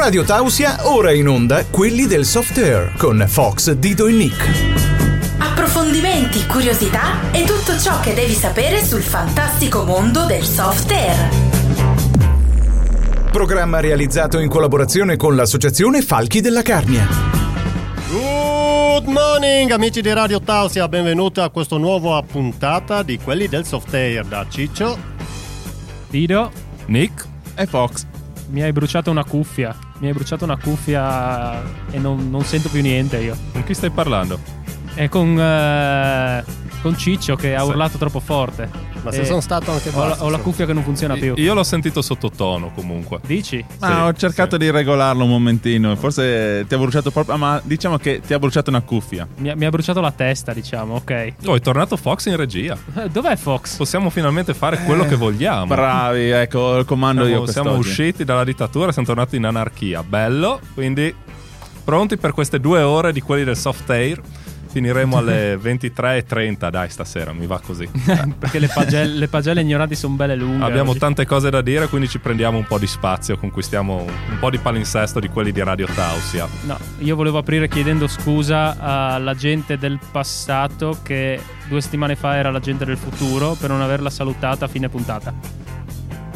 Radio Tausia, ora in onda quelli del soft air con Fox, Dido e Nick. Approfondimenti, curiosità e tutto ciò che devi sapere sul fantastico mondo del soft air. Programma realizzato in collaborazione con l'associazione Falchi della Carnia. Good morning amici di Radio Tausia, benvenuti a questa nuova puntata di quelli del soft air da Ciccio, Dido, Nick e Fox. Mi hai bruciato una cuffia. Mi hai bruciato una cuffia e non, non sento più niente io. Con chi stai parlando? È con, eh, con Ciccio che ha Sì. urlato troppo forte. Ma se sono stato anche ho, la, basso, ho la cuffia che non funziona più. Io l'ho sentito sottotono comunque. Dici? Sì, Ma ho cercato sì. di regolarlo un momentino. Forse ti ha bruciato proprio. ah, Ma diciamo che ti ha bruciato una cuffia. Mi ha, mi ha bruciato la testa, diciamo, ok. Oh, è tornato Fox in regia. Eh, Dov'è Fox? Possiamo finalmente fare quello che vogliamo. Bravi, ecco, il comando io Siamo, quest'oggi. siamo usciti dalla dittatura, siamo tornati in anarchia. Bello, quindi pronti per queste due ore di quelli del soft air. Finiremo alle 23.30, dai, stasera, mi va così. Perché le pagelle, le pagelle ignoranti sono belle lunghe. Abbiamo oggi. tante cose da dire, quindi ci prendiamo un po' di spazio, conquistiamo un po' di palinsesto di quelli di Radio Tausia. No, io volevo aprire chiedendo scusa alla gente del passato che due settimane fa era la gente del futuro per non averla salutata a fine puntata.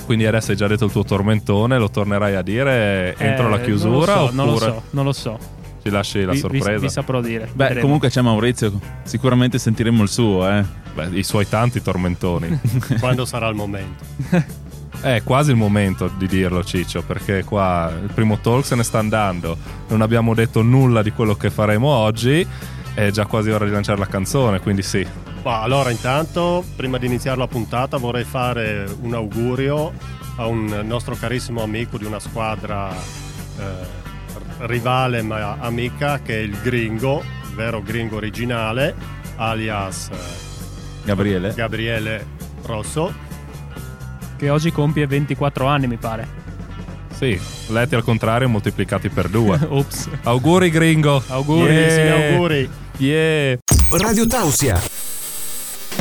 Quindi adesso hai già detto il tuo tormentone, lo tornerai a dire entro Eh, la chiusura non lo so, oppure Non lo so, non lo so. Ci lasci la Vi- vi- sorpresa? Vi, saprò dire. Beh, Vedremo. comunque c'è Maurizio. Sicuramente sentiremo il suo, eh. Beh, I suoi tanti tormentoni. quando sarà il momento. È quasi il momento di dirlo, Ciccio, perché qua il primo talk se ne sta andando. Non abbiamo detto nulla di quello che faremo oggi. È già quasi ora di lanciare la canzone, quindi sì. Ma allora intanto, prima di iniziare la puntata, vorrei fare un augurio a un nostro carissimo amico di una squadra eh, rivale ma amica che è il Gringo, il vero Gringo originale, alias eh, Gabriele. Gabriele Rosso. Che oggi compie 24 anni, mi pare. Sì, letti al contrario moltiplicati per due. Ops. Auguri gringo. Auguri. Yeah. auguri. Yeah. Radio Tausia,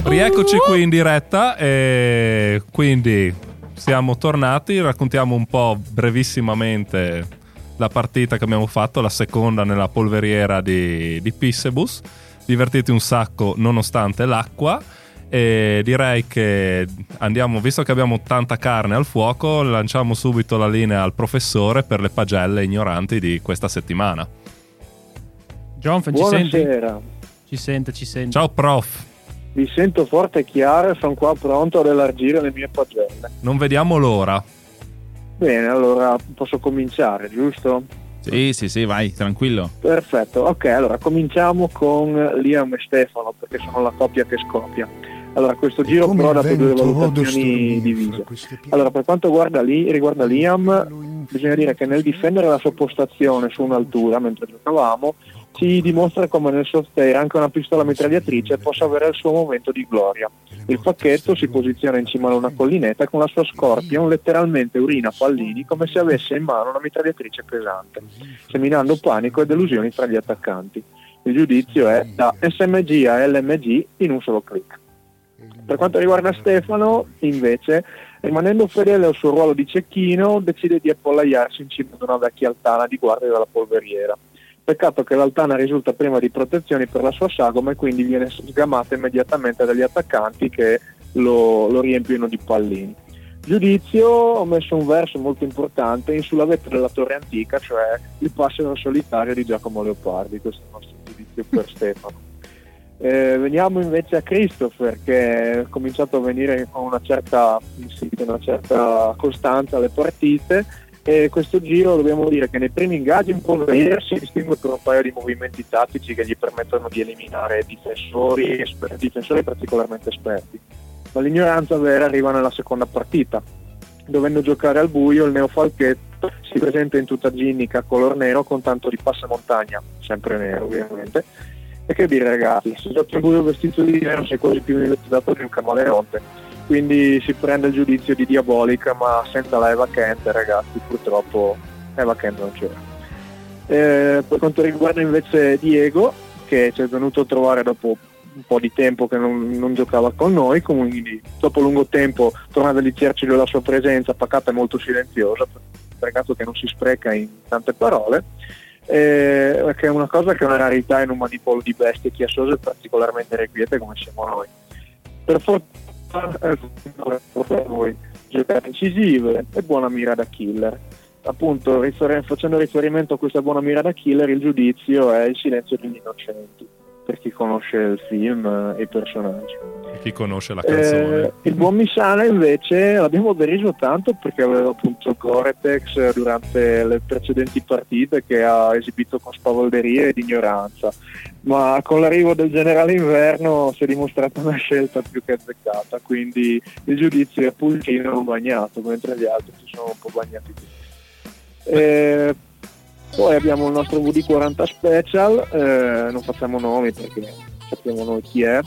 Rieccoci qui in diretta e quindi siamo tornati, raccontiamo un po' brevissimamente la partita che abbiamo fatto, la seconda nella polveriera di, di Pissebus. Divertiti un sacco nonostante l'acqua e direi che andiamo, visto che abbiamo tanta carne al fuoco, lanciamo subito la linea al professore per le pagelle ignoranti di questa settimana. John, ci senti? Buonasera, Ci sente, ci sente. Ciao prof, vi sento forte e chiaro e sono qua pronto ad elargire le mie pagelle. non vediamo l'ora. Bene, allora posso cominciare, giusto? Sì, sì, sì, vai, tranquillo. Perfetto, ok, allora cominciamo con Liam e Stefano perché sono la coppia che scoppia. Allora, questo giro Come però ha dato due valutazioni divise. Allora, per quanto guarda lì, riguarda Liam, bisogna dire che nel difendere la sua postazione su un'altura mentre giocavamo, ci dimostra come nel software anche una pistola mitragliatrice possa avere il suo momento di gloria. Il pacchetto si posiziona in cima a una collinetta con la sua Scorpion letteralmente urina pallini come se avesse in mano una mitragliatrice pesante, seminando panico e delusioni tra gli attaccanti. Il giudizio è da SMG a LMG in un solo clic. Per quanto riguarda Stefano, invece, rimanendo fedele al suo ruolo di cecchino, decide di appollaiarsi in cima ad una vecchia altana di guardia della polveriera. Peccato che l'altana risulta prima di protezioni per la sua sagoma e quindi viene sgamata immediatamente dagli attaccanti che lo, lo riempiono di pallini. Giudizio, ho messo un verso molto importante in sulla vetta della torre antica, cioè il passero solitario di Giacomo Leopardi, questo è il nostro giudizio per Stefano. Eh, veniamo invece a Christopher che è cominciato a venire con una certa, sì, una certa costanza alle partite e questo giro dobbiamo dire che nei primi ingaggi in polveriera si distingue per un paio di movimenti tattici che gli permettono di eliminare difensori, esper- difensori particolarmente esperti. Ma l'ignoranza vera arriva nella seconda partita. Dovendo giocare al buio, il neofalchetto si presenta in tutta ginnica color nero con tanto di passamontagna, sempre nero ovviamente. E che dire ragazzi, se giochi al buio vestito di nero sei quasi più dato di un camaleonte. Quindi si prende il giudizio di diabolica, ma senza la Eva Kent ragazzi, purtroppo Eva Kent non c'era. Eh, per quanto riguarda invece Diego, che ci è venuto a trovare dopo un po' di tempo che non, non giocava con noi, quindi dopo lungo tempo torna a deliziarci della sua presenza pacata e molto silenziosa, sprecato che non si spreca in tante parole, eh, che è una cosa che è una rarità in un manipolo di bestie chiassose particolarmente requiete come siamo noi. Per fortuna voi giocare incisive e buona mira da killer. Appunto, facendo riferimento a questa buona mira da killer, il giudizio è il silenzio degli innocenti, per chi conosce il film e i personaggi. Chi conosce la canzone? Eh, il buon Missana invece l'abbiamo deriso tanto perché aveva appunto Goretex durante le precedenti partite che ha esibito con spavalderia ed ignoranza, ma con l'arrivo del generale inverno si è dimostrata una scelta più che azzeccata, quindi il giudizio è pulcino non bagnato, mentre gli altri si sono un po' bagnati tutti. Eh, poi abbiamo il nostro VD40 Special, eh, non facciamo nomi perché sappiamo noi chi è.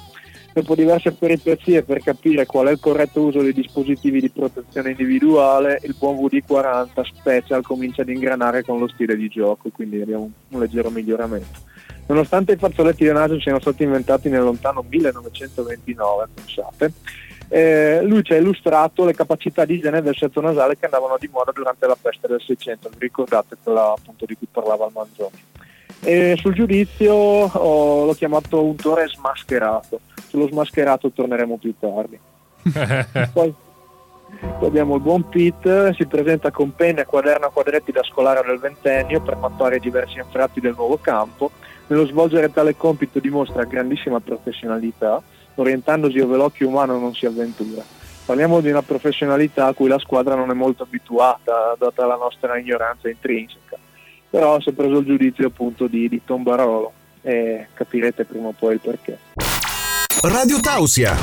Dopo diverse peripezie per capire qual è il corretto uso dei dispositivi di protezione individuale, il buon VD40 Special comincia ad ingranare con lo stile di gioco, quindi abbiamo un, leggero miglioramento. Nonostante i fazzoletti di naso siano stati inventati nel lontano 1929, pensate, eh, lui ci ha illustrato le capacità di igiene del setto nasale che andavano di moda durante la peste del 600, vi ricordate quella appunto di cui parlava il Manzoni. E sul giudizio oh, l'ho chiamato un tore smascherato, sullo smascherato torneremo più tardi. Poi, poi abbiamo il buon Pete, si presenta con penne, quaderno a quadretti da scolare del ventennio per mappare diversi anfratti del nuovo campo. Nello svolgere tale compito dimostra grandissima professionalità, orientandosi dove l'occhio umano non si avventura. Parliamo di una professionalità a cui la squadra non è molto abituata, data la nostra ignoranza intrinseca. Però si è preso il giudizio appunto di, di Tom Barolo e capirete prima o poi il perché. Radio Tausia.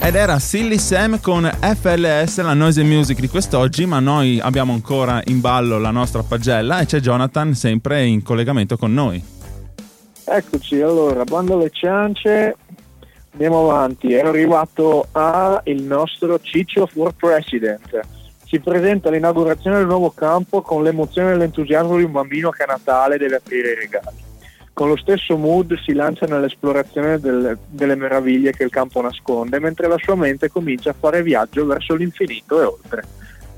Ed era Silly Sam con FLS, la noise music di quest'oggi, ma noi abbiamo ancora in ballo la nostra pagella e c'è Jonathan sempre in collegamento con noi. Eccoci, allora, bando alle ciance, andiamo avanti. Ero arrivato al nostro Ciccio for President. Si presenta all'inaugurazione del nuovo campo con l'emozione e l'entusiasmo di un bambino che a Natale deve aprire i regali. Con lo stesso mood si lancia nell'esplorazione del- delle meraviglie che il campo nasconde, mentre la sua mente comincia a fare viaggio verso l'infinito e oltre.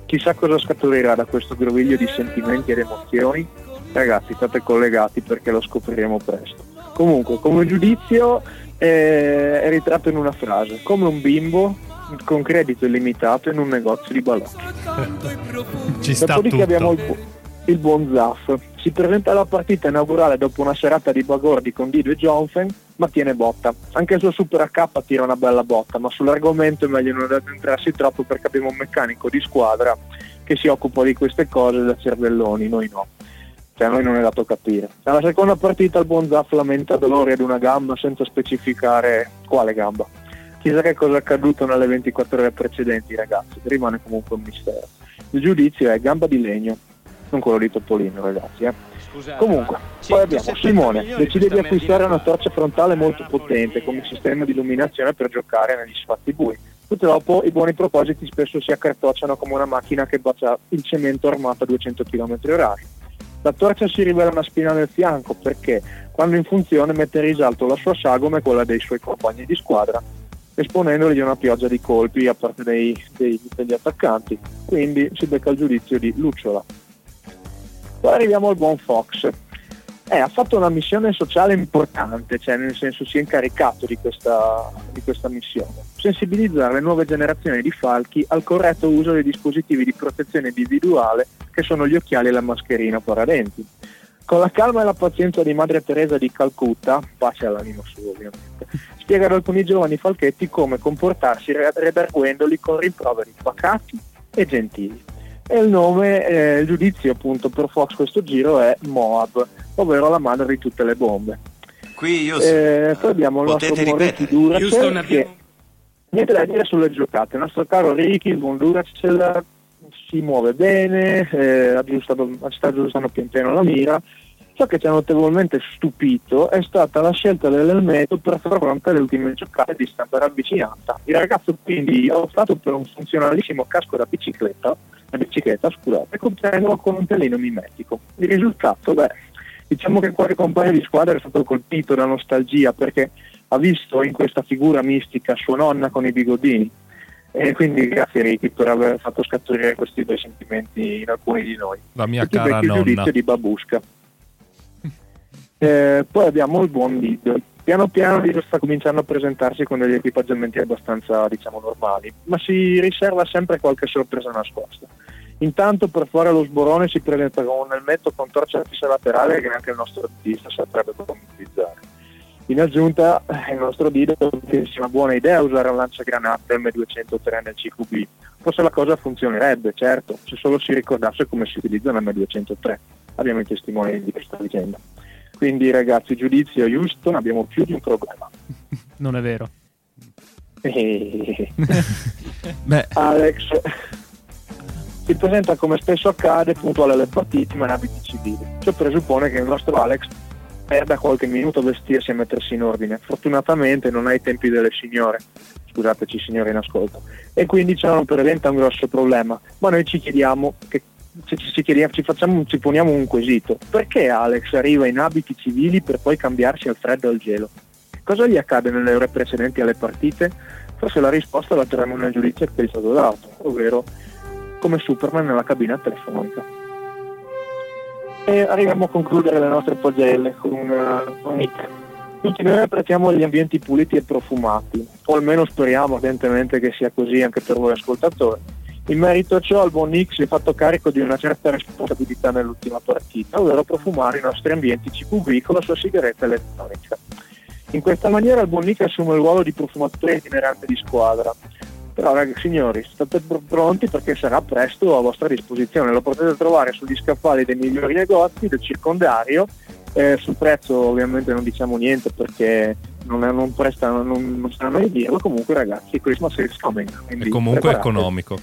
Chissà cosa scaturirà da questo groviglio di sentimenti ed emozioni. Ragazzi, state collegati perché lo scopriremo presto. Comunque, come giudizio eh, è ritratto in una frase, come un bimbo con credito illimitato in un negozio di balocchi. Ci sta Dopodiché tutto. abbiamo il, bu- il buon Zaff. Si presenta alla partita inaugurale dopo una serata di bagordi con Dido e Jonfen, ma tiene botta. Anche il suo Super H tira una bella botta, ma sull'argomento è meglio non addentrarsi troppo perché abbiamo un meccanico di squadra che si occupa di queste cose da cervelloni, noi no. Cioè a noi non è dato capire. Alla seconda partita il buon Zaff lamenta dolori ad una gamba senza specificare quale gamba. Chissà che cosa è accaduto nelle 24 ore precedenti ragazzi, rimane comunque un mistero. Il giudizio è gamba di legno, non quello di Topolino ragazzi. Eh. Comunque, poi abbiamo Simone, decide di acquistare una torcia frontale molto potente come sistema di illuminazione per giocare negli spazi bui. Purtroppo i buoni propositi spesso si accartocciano come una macchina che bacia il cemento armato a 200 km h La torcia si rivela una spina nel fianco perché quando in funzione mette in risalto la sua sagoma e quella dei suoi compagni di squadra, esponendoli a una pioggia di colpi a parte dei- dei- degli attaccanti. Quindi si becca il giudizio di Lucciola. Poi arriviamo al buon Fox. Eh, ha fatto una missione sociale importante, cioè nel senso si è incaricato di questa, di questa missione. Sensibilizzare le nuove generazioni di falchi al corretto uso dei dispositivi di protezione individuale che sono gli occhiali e la mascherina paradenti. Con la calma e la pazienza di Madre Teresa di Calcutta, pace all'animo suo ovviamente, spiega ad alcuni giovani falchetti come comportarsi redarguendoli con rimproveri pacati e gentili. E il nome, eh, il giudizio appunto per Fox questo giro è Moab, ovvero la madre di tutte le bombe. Qui io Eh, poi abbiamo il nostro ripetere? Duracell che niente da dire sulle giocate. Il nostro caro Ricky, il buon Duracell, si muove bene, eh, aggiustato- sta aggiustando pian piano la mira. Ciò che ci ha notevolmente stupito è stata la scelta dell'elmetto per far fronte alle ultime giocate di stampa ravvicinata. Il ragazzo quindi ha optato per un funzionalissimo casco da bicicletta, da bicicletta scusate, contenendolo con un telino mimetico. Il risultato, beh, diciamo che qualche compagno di squadra è stato colpito da nostalgia perché ha visto in questa figura mistica sua nonna con i bigodini. E quindi grazie Ricky per aver fatto scaturire questi due sentimenti in alcuni di noi. La mia E tu cara becchi il nonna. giudizio di Babusca. Eh, poi abbiamo il buon Did. Piano piano Did sta cominciando a presentarsi con degli equipaggiamenti abbastanza diciamo normali, ma si riserva sempre qualche sorpresa nascosta. Intanto per fare lo sborone si presenta con un elmetto con torcia fissa laterale che anche il nostro dentista saprebbe come utilizzare. In aggiunta il nostro Dido che sia una buona idea usare un lanciagranate M203 nel CQB. Forse la cosa funzionerebbe, certo, se solo si ricordasse come si utilizza un M203. Abbiamo i testimoni di questa vicenda. Quindi ragazzi, giudizio Houston, abbiamo più di un problema. Non è vero. Beh, Alex si presenta come spesso accade puntuale alle partite ma in abiti civili. Ciò presuppone che il nostro Alex perda qualche minuto a vestirsi e mettersi in ordine. Fortunatamente non ha i tempi delle signore, scusateci signore in ascolto, e quindi ciò non presenta un grosso problema. Ma noi ci chiediamo che ci, ci chiediamo- ci facciamo, ci poniamo un quesito. Perché Alex arriva in abiti civili per poi cambiarsi al freddo e al gelo? Cosa gli accade nelle ore precedenti alle partite? Forse la risposta la troviamo nel giudizio che è stato dato, ovvero come Superman nella cabina telefonica. E arriviamo a concludere le nostre pagelle con una un hit. Tutti noi apprezziamo gli ambienti puliti e profumati, o almeno speriamo ardentemente che sia così anche per voi ascoltatori. In merito a ciò, il buon Nick si è fatto carico di una certa responsabilità nell'ultima partita, ovvero profumare i nostri ambienti CQV con la sua sigaretta elettronica. In questa maniera il buon Nick assume il ruolo di profumatore itinerante di squadra. Però ragazzi, signori, state pr- pronti perché sarà presto a vostra disposizione. Lo potete trovare sugli scaffali dei migliori negozi del circondario. Eh, sul prezzo ovviamente non diciamo niente perché non, è- non prestano, non, non sanno mai dirlo. Comunque ragazzi, Christmas is coming. quindi E comunque preparatevi. economico.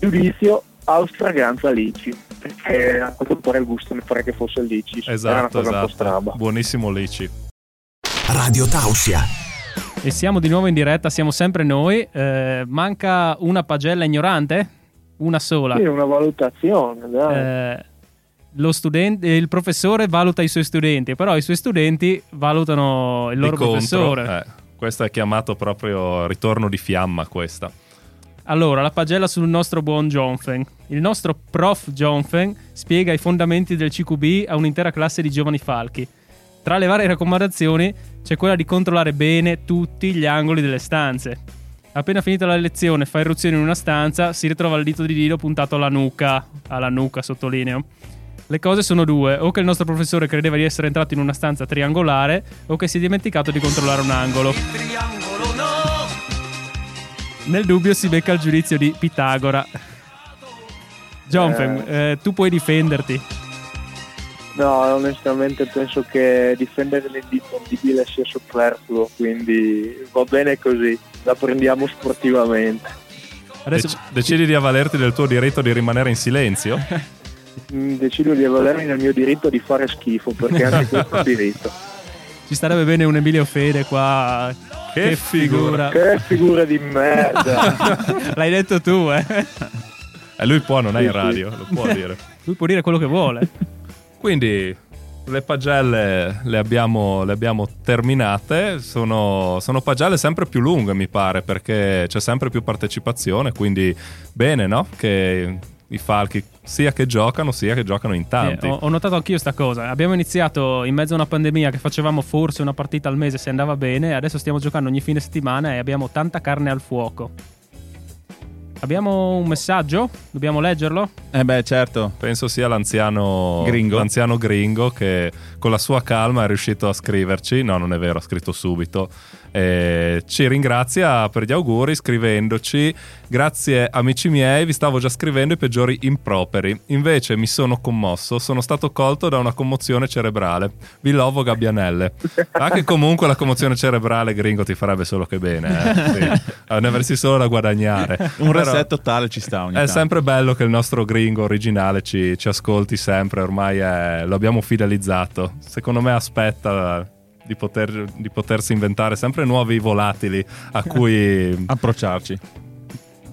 Giudizio aus fragranza lici. Perché a quanto pare il gusto mi pare che fosse il lici. Era una Esatto, cosa un po' esatto. straba. Buonissimo Lici. Radio Tausia. E siamo di nuovo in diretta, siamo sempre noi. Eh, manca una pagella ignorante? Una sola. Sì, una valutazione, dai. Eh, lo studente, il professore valuta i suoi studenti, però i suoi studenti valutano il loro Di contro, professore. eh, questo è chiamato proprio ritorno di fiamma questa. Allora, la pagella sul nostro buon Jonfen. Il nostro prof Jonfen spiega i fondamenti del CQB a un'intera classe di giovani falchi. Tra le varie raccomandazioni c'è quella di controllare bene tutti gli angoli delle stanze. Appena finita la lezione, fa irruzione in una stanza, si ritrova il dito di Dilo puntato alla nuca, alla nuca sottolineo. Le cose sono due, o che il nostro professore credeva di essere entrato in una stanza triangolare, o che si è dimenticato di controllare un angolo. Nel dubbio si becca il giudizio di Pitagora. Jonfen, eh, tu puoi difenderti. No, onestamente penso che difendere l'indifendibile sia superfluo, quindi va bene così, la prendiamo sportivamente. Adesso Dec- decidi di avvalerti del tuo diritto di rimanere in silenzio? Mm, Decido di avvalermi nel mio diritto di fare schifo, perché anche questo è un diritto. ci starebbe bene un Emilio Fede qua. Che figura. Che figura di merda! L'hai detto tu, eh. E lui può, non è Sì, in sì. radio, lo può dire. Lui può dire quello che vuole. Quindi le pagelle le abbiamo, le abbiamo terminate, sono, sono pagelle sempre più lunghe mi pare perché c'è sempre più partecipazione, quindi bene no? Che i falchi sia che giocano sia che giocano in tanti. Eh, ho, ho notato anch'io sta cosa. Abbiamo iniziato in mezzo a una pandemia che facevamo forse una partita al mese se andava bene. Adesso stiamo giocando ogni fine settimana e abbiamo tanta carne al fuoco. Abbiamo un messaggio? Dobbiamo leggerlo? Eh beh, certo. Penso sia l'anziano Gringo. l'anziano gringo che con la sua calma è riuscito a scriverci. No, non è vero, ha scritto subito. Eh, ci ringrazia per gli auguri scrivendoci. Grazie amici miei, vi stavo già scrivendo i peggiori improperi. Invece mi sono commosso, sono stato colto da una commozione cerebrale. Vi lovo gabbianelle. Anche comunque la commozione cerebrale gringo ti farebbe solo che bene. Eh? Sì. Ne avresti solo da guadagnare. Un Però- reset totale ci sta ogni è tanto. sempre bello che il nostro gringo originale ci, ci ascolti sempre, ormai è- lo abbiamo fidelizzato. Secondo me aspetta di, poter- di potersi inventare sempre nuovi volatili a cui... Approcciarci.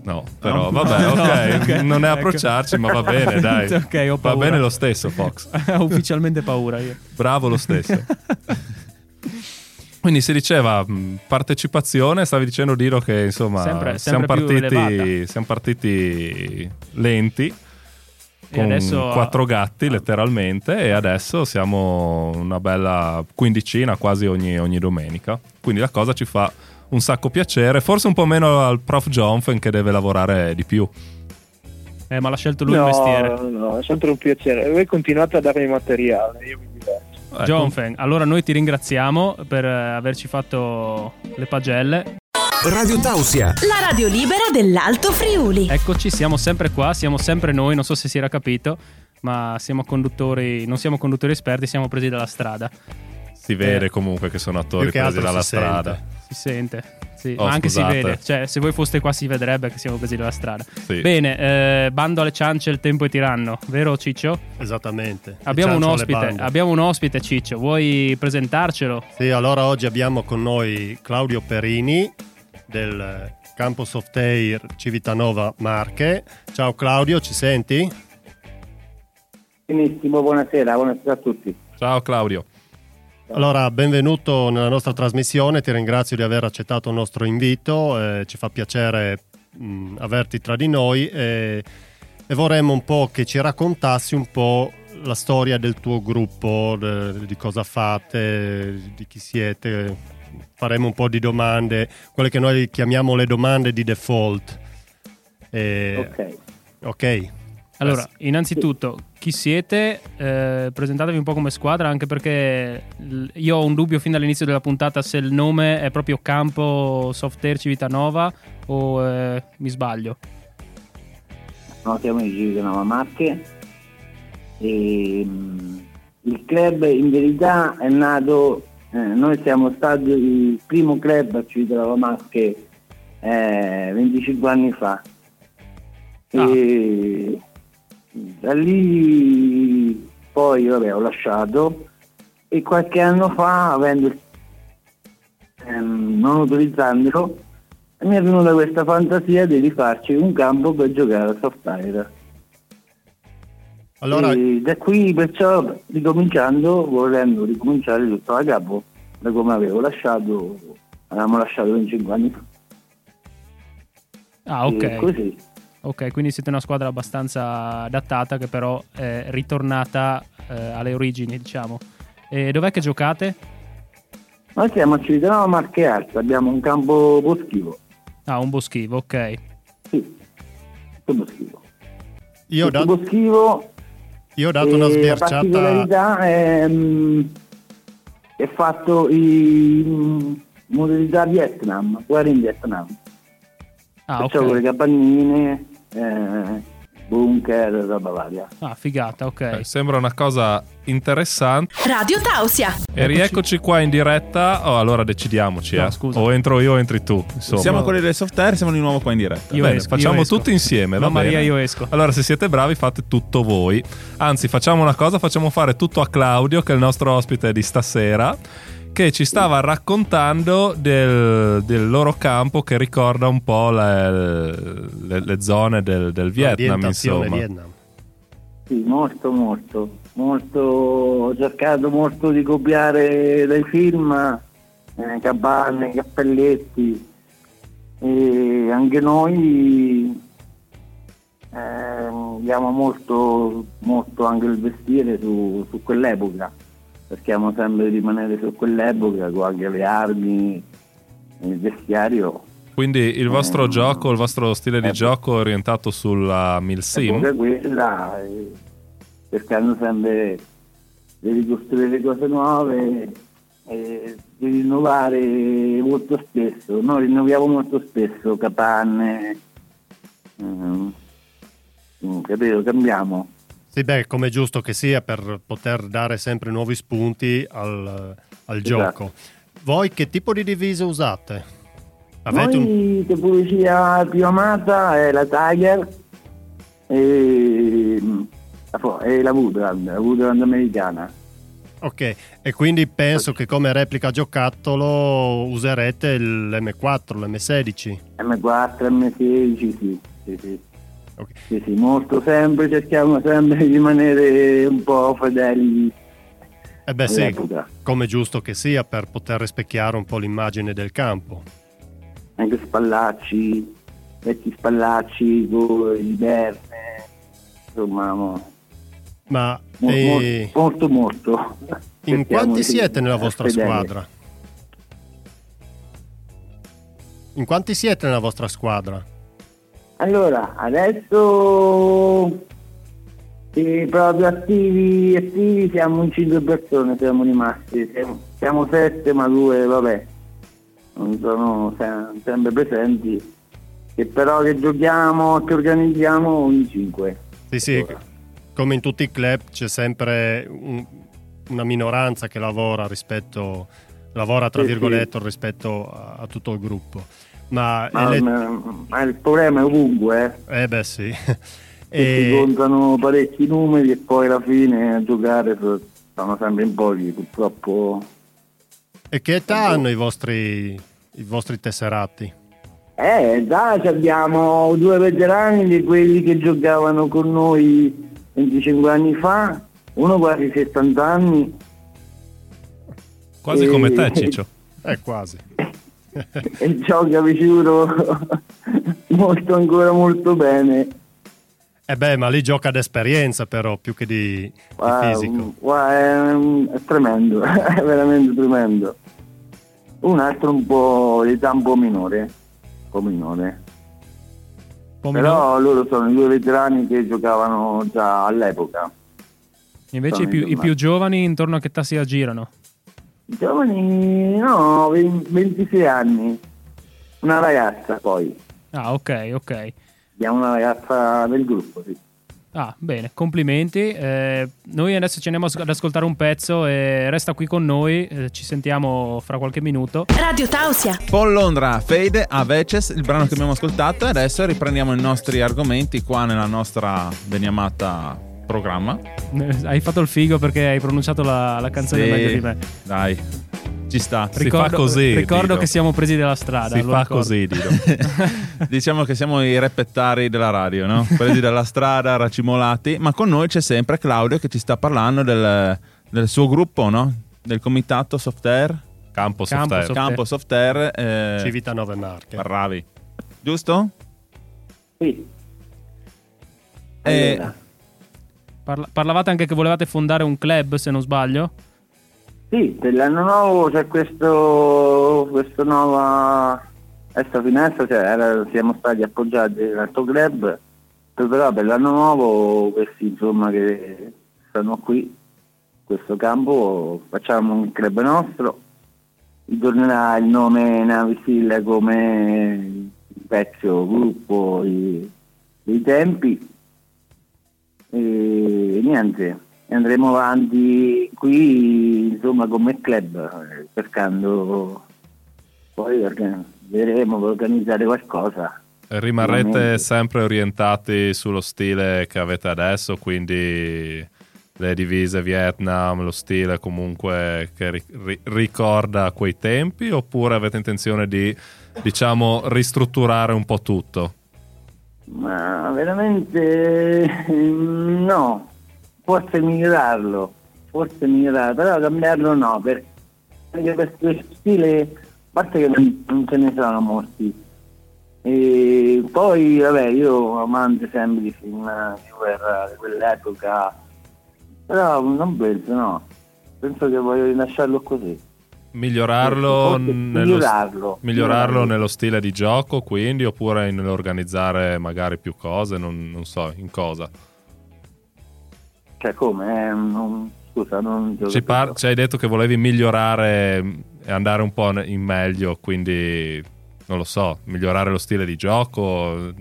No, però No. vabbè, ok, ok. non è Ecco. approcciarci, ma va bene, dai. Ok, ho Va paura. bene lo stesso, Fox. Ho ufficialmente paura io. Bravo lo stesso. Quindi si diceva partecipazione, stavi dicendo Dilo che insomma Sempre- siamo, sempre più partiti, siamo partiti lenti con adesso- quattro gatti letteralmente e adesso siamo una bella quindicina quasi ogni, ogni domenica. Quindi la cosa ci fa un sacco piacere, forse un po' meno al prof Jonfen che deve lavorare di più. Eh, ma l'ha scelto lui il no, mestiere. no, no, è sempre un piacere. Voi continuate a darmi materiale, io mi diverto. Ecco. John Feng, allora noi ti ringraziamo per eh, averci fatto le pagelle. Radio Tausia. La radio libera dell'Alto Friuli. Eccoci, siamo sempre qua, siamo sempre noi, non so se si era capito, ma siamo conduttori, non siamo conduttori esperti, siamo presi dalla strada. Si vede Eh, comunque che sono attori che presi dalla si strada. sente. Si sente, sì, Oh, ma anche scusate. si vede, cioè se voi foste qua si vedrebbe che siamo presi dalla strada. Sì. Bene, eh, bando alle ciance, il tempo è tiranno, vero Ciccio? Esattamente. Abbiamo un, ospite, abbiamo un ospite Ciccio, vuoi presentarcelo? Sì, allora oggi abbiamo con noi Claudio Perini del Campo Soft Air Civitanova Marche. Ciao Claudio, ci senti? Benissimo, buonasera, buonasera a tutti. Ciao Claudio. Allora, benvenuto nella nostra trasmissione, ti ringrazio di aver accettato il nostro invito, eh, ci fa piacere mh, averti tra di noi e, e vorremmo un po' che ci raccontassi un po' la storia del tuo gruppo, de- di cosa fate, di chi siete. Faremo un po' di domande, quelle che noi chiamiamo le domande di default. E- Ok. ok. Allora, innanzitutto, chi siete? Eh, presentatevi un po' come squadra, anche perché io ho un dubbio fin dall'inizio della puntata se il nome è proprio Campo Software Civitanova o eh, mi sbaglio. No, siamo in Civitanova Marche e mm, il club in verità è nato, eh, noi siamo stati il primo club a Civitanova Marche eh, 25 anni fa. E da lì poi vabbè, ho lasciato. E qualche anno fa avendo ehm, non utilizzandolo mi è venuta questa fantasia di rifarci un campo per giocare a software. Allora, E da qui perciò ricominciando, volendo ricominciare tutto da capo, da come avevo lasciato, avevamo lasciato 25 anni fa. Ah, E ok. così. Ok, quindi siete una squadra abbastanza adattata che però è ritornata eh, alle origini, diciamo. E dov'è che giocate? Noi siamo a Civitanova Marche Alta, abbiamo un campo boschivo. Ah, un boschivo, ok. Sì, un boschivo. io dato, boschivo io ho dato una E La sbirciata. particolarità è, mm, è fatto in modalità Vietnam, guerra in Vietnam. Ah, Perciò con le ok. capannine, eh, bunker, roba varia. Ah, figata, ok. Eh, sembra una cosa interessante. Radio Tausia. E rieccoci qua in diretta. Oh, allora decidiamoci, No, eh. scusa. O entro io o entri tu. Insomma. Siamo quelli del software, siamo di nuovo qua in diretta. Io Bene, esco, facciamo io esco. tutto insieme. No, va bene? Maria, io esco. Allora, se siete bravi, fate tutto voi. Anzi, facciamo una cosa: facciamo fare tutto a Claudio, che è il nostro ospite di stasera. Che ci stava raccontando del, del loro campo che ricorda un po' le, le- le zone del, del Vietnam. Insomma, Vietnam. Sì, molto, molto. molto ho cercato molto di copiare dai film, eh, cabane, cappelletti. E anche noi ehm, diamo molto, molto anche il vestire su, su quell'epoca. Cerchiamo sempre di rimanere su quell'epoca con anche le armi, il vestiario. Quindi il vostro Eh, gioco, il vostro stile di eh, gioco è orientato sulla Milsim. Quella, e cercando sempre di ricostruire cose nuove e di rinnovare molto spesso. Noi rinnoviamo molto spesso capanne, mm, capito? Cambiamo. Sì, beh, come è giusto che sia per poter dare sempre nuovi spunti al, al Esatto. gioco. Voi che tipo di divisa usate? Avete un... Noi che poesia più amata è la Tiger e, la e la Woodland, la Woodland americana. Ok, e quindi penso che come replica giocattolo userete l'M4, l'M16. M4, M16, sì, sì, sì. Ok. Sì, sì, molto sempre, cerchiamo sempre di rimanere un po' fedeli Eh beh sì, come giusto che sia per poter rispecchiare un po' l'immagine del campo. Anche spallacci, vecchi spallacci, con liberne, insomma, mo- Ma mo- eh, molto molto. in quanti siete nella vostra fedeli. squadra? In quanti siete nella vostra squadra? Allora, adesso sì, proprio attivi, attivi siamo in 5 persone, siamo rimasti, siamo, siamo 7 ma due, vabbè, non sono se- sempre presenti, e però che giochiamo, che organizziamo in 5. Sì, sì, come in tutti i club c'è sempre un- una minoranza che lavora rispetto lavora tra Sì, sì. virgolette rispetto a, a tutto il gruppo. Ma, Ma, ele- ma- ma il problema è ovunque, eh. eh beh sì. che si E- contano parecchi numeri e poi alla fine a giocare so- sono sempre in pochi, purtroppo E che età hanno i vostri, i vostri tesserati? Eh, già ci abbiamo due veterani di quelli che giocavano con noi 25 anni fa, uno quasi 70 anni Quasi E- come te, Ciccio. Eh, quasi. E gioca vicino molto ancora molto bene. Eh beh, ma lì gioca d'esperienza però, più che di, di Guarda, fisico. guarda, è, è tremendo, è veramente tremendo. Un altro un po' di età un po' minore, un po' minore. po' minore. Però loro sono i due veterani che giocavano già all'epoca. Invece i più, i più giovani intorno a che età si aggirano? I Giovani, no, 20 26 anni. Una ragazza poi. Ah, ok, ok. Abbiamo una ragazza del gruppo, sì. Ah, bene, complimenti. Eh, noi adesso ci andiamo ad ascoltare un pezzo e resta qui con noi. eh, ci sentiamo fra qualche minuto. Radio Tausia. Paul Londra, Fade a Veces, il brano che abbiamo ascoltato e adesso riprendiamo i nostri argomenti qua nella nostra beniamata programma. Eh, Hai fatto il figo perché hai pronunciato la, la canzone Sì, meglio di me. Dai, ci sta. Si fa così, Ricordo Dido. che siamo presi dalla strada. Si lo fa ricordo. così, Dido. diciamo che siamo i repettari della radio, no? Presi dalla strada, racimolati, ma con noi c'è sempre Claudio che ci sta parlando del, del suo gruppo, no? Del comitato Softair, Campo Campo Softair. Soft- Campo Softair. Eh, Civita 9 Marche. bravi. Giusto? Sì. Eh, Allora, Parla- parlavate anche che volevate fondare un club, se non sbaglio. sì, per l'anno nuovo c'è questo, questo nuova questa finestra, cioè era- siamo stati appoggiati dal tuo club, però per l'anno nuovo questi insomma che stanno qui, in questo campo, facciamo un club nostro, ritornerà il nome Navisil come vecchio gruppo dei tempi e niente, andremo avanti qui insomma come club eh, cercando poi vedremo organizzare qualcosa. Rimarrete sempre orientati sullo stile che avete adesso, quindi le divise Vietnam, lo stile comunque che ri- ricorda quei tempi, oppure avete intenzione di, diciamo, ristrutturare un po' tutto? Ma veramente mm, no, forse migliorarlo, forse migliorarlo, però cambiarlo no, per- perché questo stile, a parte che non, non ce ne sono molti. E poi vabbè io amante sempre di film di guerra di quell'epoca, però non penso no, penso che voglio lasciarlo così. Migliorarlo, nello, migliorarlo. migliorarlo nello stile di gioco, quindi, oppure nell'organizzare magari più cose, non, non so, in cosa. Cioè come? eh, non- scusa, non Ci, par- ci hai detto che volevi migliorare e andare un po' in meglio, quindi non lo so, migliorare lo stile di gioco,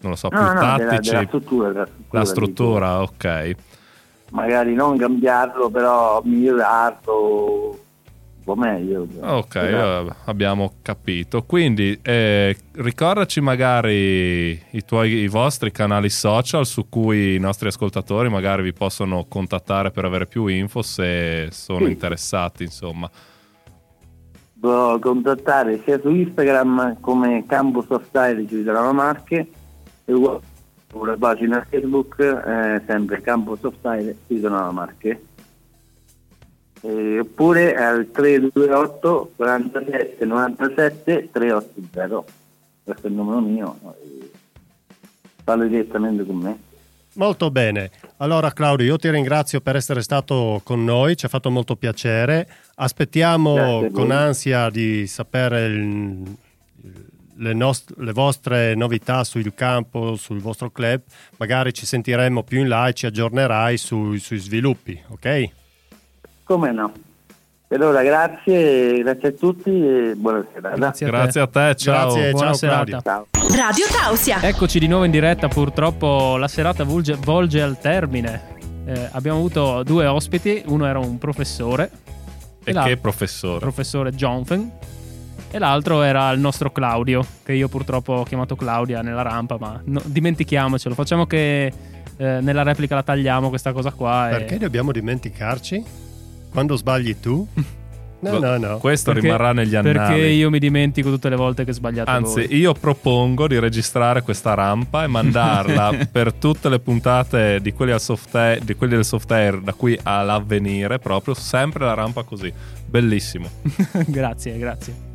non lo so, più No, no, della, tattici, della struttura, della struttura, la struttura, ok. magari non cambiarlo, però migliorarlo po' meglio. Ok, eh, abbiamo capito. Quindi eh, ricordaci magari i, tuoi, i vostri canali social su cui i nostri ascoltatori magari vi possono contattare per avere più info se sono Sì. interessati, insomma. Può contattare sia su Instagram come Campo Software di Civitanova Marche e sulla pagina Facebook eh, sempre Campo Software Civitanova Marche. Eh, oppure al 328 47 97 380. Questo è il numero mio. eh, Parlo direttamente con me. Molto bene. Allora Claudio, io ti ringrazio per essere stato con noi, ci ha fatto molto piacere. Aspettiamo con ansia di sapere il- le, nost- le vostre novità sul campo, sul vostro club. Magari ci sentiremo più in là e ci aggiornerai sui, sui sviluppi, ok? Come no? Per ora grazie, grazie a tutti e buonasera. Grazie a te. Grazie a te, ciao. Grazie, Buona ciao serata. Ciao. Radio Tausia. Eccoci di nuovo in diretta, purtroppo la serata volge, volge al termine. Eh, abbiamo avuto due ospiti, uno era un professore, E l'altro- che professore. professore Jonfen, e l'altro era il nostro Claudio, che io purtroppo ho chiamato Claudia nella rampa, ma no- dimentichiamocelo, facciamo che eh, nella replica la tagliamo questa cosa qua. e- Perché dobbiamo dimenticarci? Quando sbagli tu? No, no, no. Questo Perché- rimarrà negli annali. Perché io mi dimentico tutte le volte che sbagliate Anzi, voi. io propongo di registrare questa rampa e mandarla per tutte le puntate di quelli, al software, di quelli del software da qui all'avvenire, proprio sempre la rampa così. Bellissimo. grazie, grazie.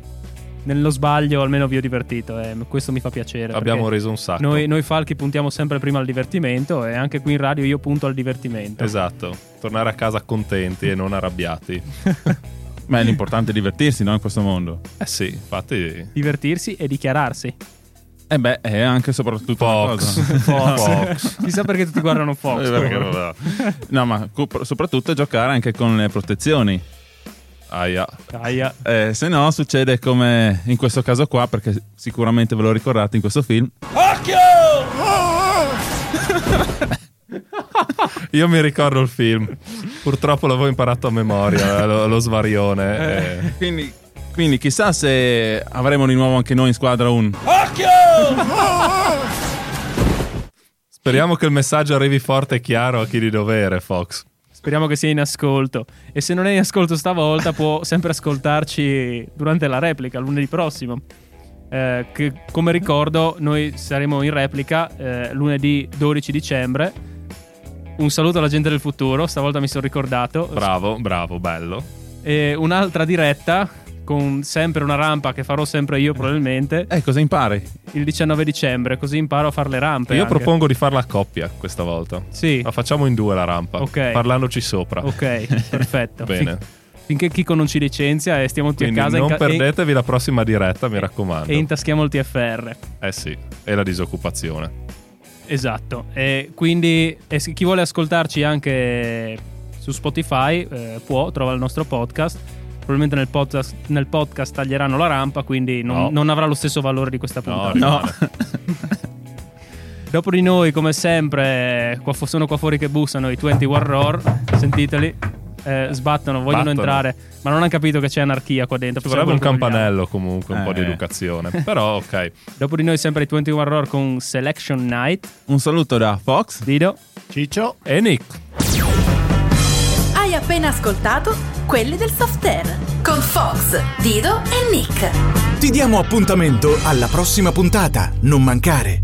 Nello sbaglio almeno vi ho divertito e questo mi fa piacere. Abbiamo reso un sacco. Noi, noi falchi puntiamo sempre prima al divertimento e anche qui in radio io punto al divertimento. Esatto, tornare a casa contenti e non arrabbiati. Ma è l'importante è divertirsi, no? In questo mondo. Eh sì, infatti... Divertirsi e dichiararsi. E beh, è anche e soprattutto Fox. cosa. Fox. Chissà perché tutti guardano Fox. Eh. No, ma soprattutto giocare anche con le protezioni. Aia. Aia. Eh, se no succede come in questo caso qua, perché sicuramente ve lo ricordate in questo film. Io mi ricordo il film. Purtroppo l'avevo imparato a memoria, lo, lo svarione. eh. Quindi, quindi chissà se avremo di nuovo anche noi in squadra un... Speriamo che il messaggio arrivi forte e chiaro a chi di dovere, Fox. Speriamo che sia in ascolto. E se non è in ascolto stavolta, può sempre ascoltarci durante la replica, lunedì prossimo. Eh, che come ricordo, noi saremo in replica eh, lunedì 12 dicembre. Un saluto alla gente del futuro, stavolta mi sono ricordato. Bravo, bravo, bello. E un'altra diretta con sempre una rampa che farò sempre io probabilmente Eh, cosa impari? il 19 dicembre, così imparo a fare le rampe. Io anche. propongo di farla a coppia questa volta. Sì. La facciamo in due la rampa. Ok. Parlandoci sopra. Ok, perfetto. Bene. Fin- finché Chico non ci licenzia e stiamo tutti Quindi a casa non ca- e- perdetevi la prossima diretta, mi raccomando. e intaschiamo il TFR. Eh sì, e la disoccupazione. Esatto. E quindi e chi vuole ascoltarci anche su Spotify eh, può, trova il nostro podcast. Probabilmente nel podcast, nel podcast taglieranno la rampa, quindi non, No. non avrà lo stesso valore di questa No, puntata. rimane. Dopo di noi, come sempre, qua sono qua fuori che bussano i 20 Warrior. Sentiteli. eh, sbattono, vogliono Battono. entrare, ma non hanno capito che c'è anarchia qua dentro. Ci vorrebbe un vogliamo. campanello comunque, un po' di Eh. educazione. Però ok. Dopo di noi, sempre i 21 Warrior con Selection Night. Un saluto da Fox. Dido. Ciccio? E Nick. Appena ascoltato quelli del soft air con Fox, Dido e Nick. Ti diamo appuntamento alla prossima puntata. Non mancare.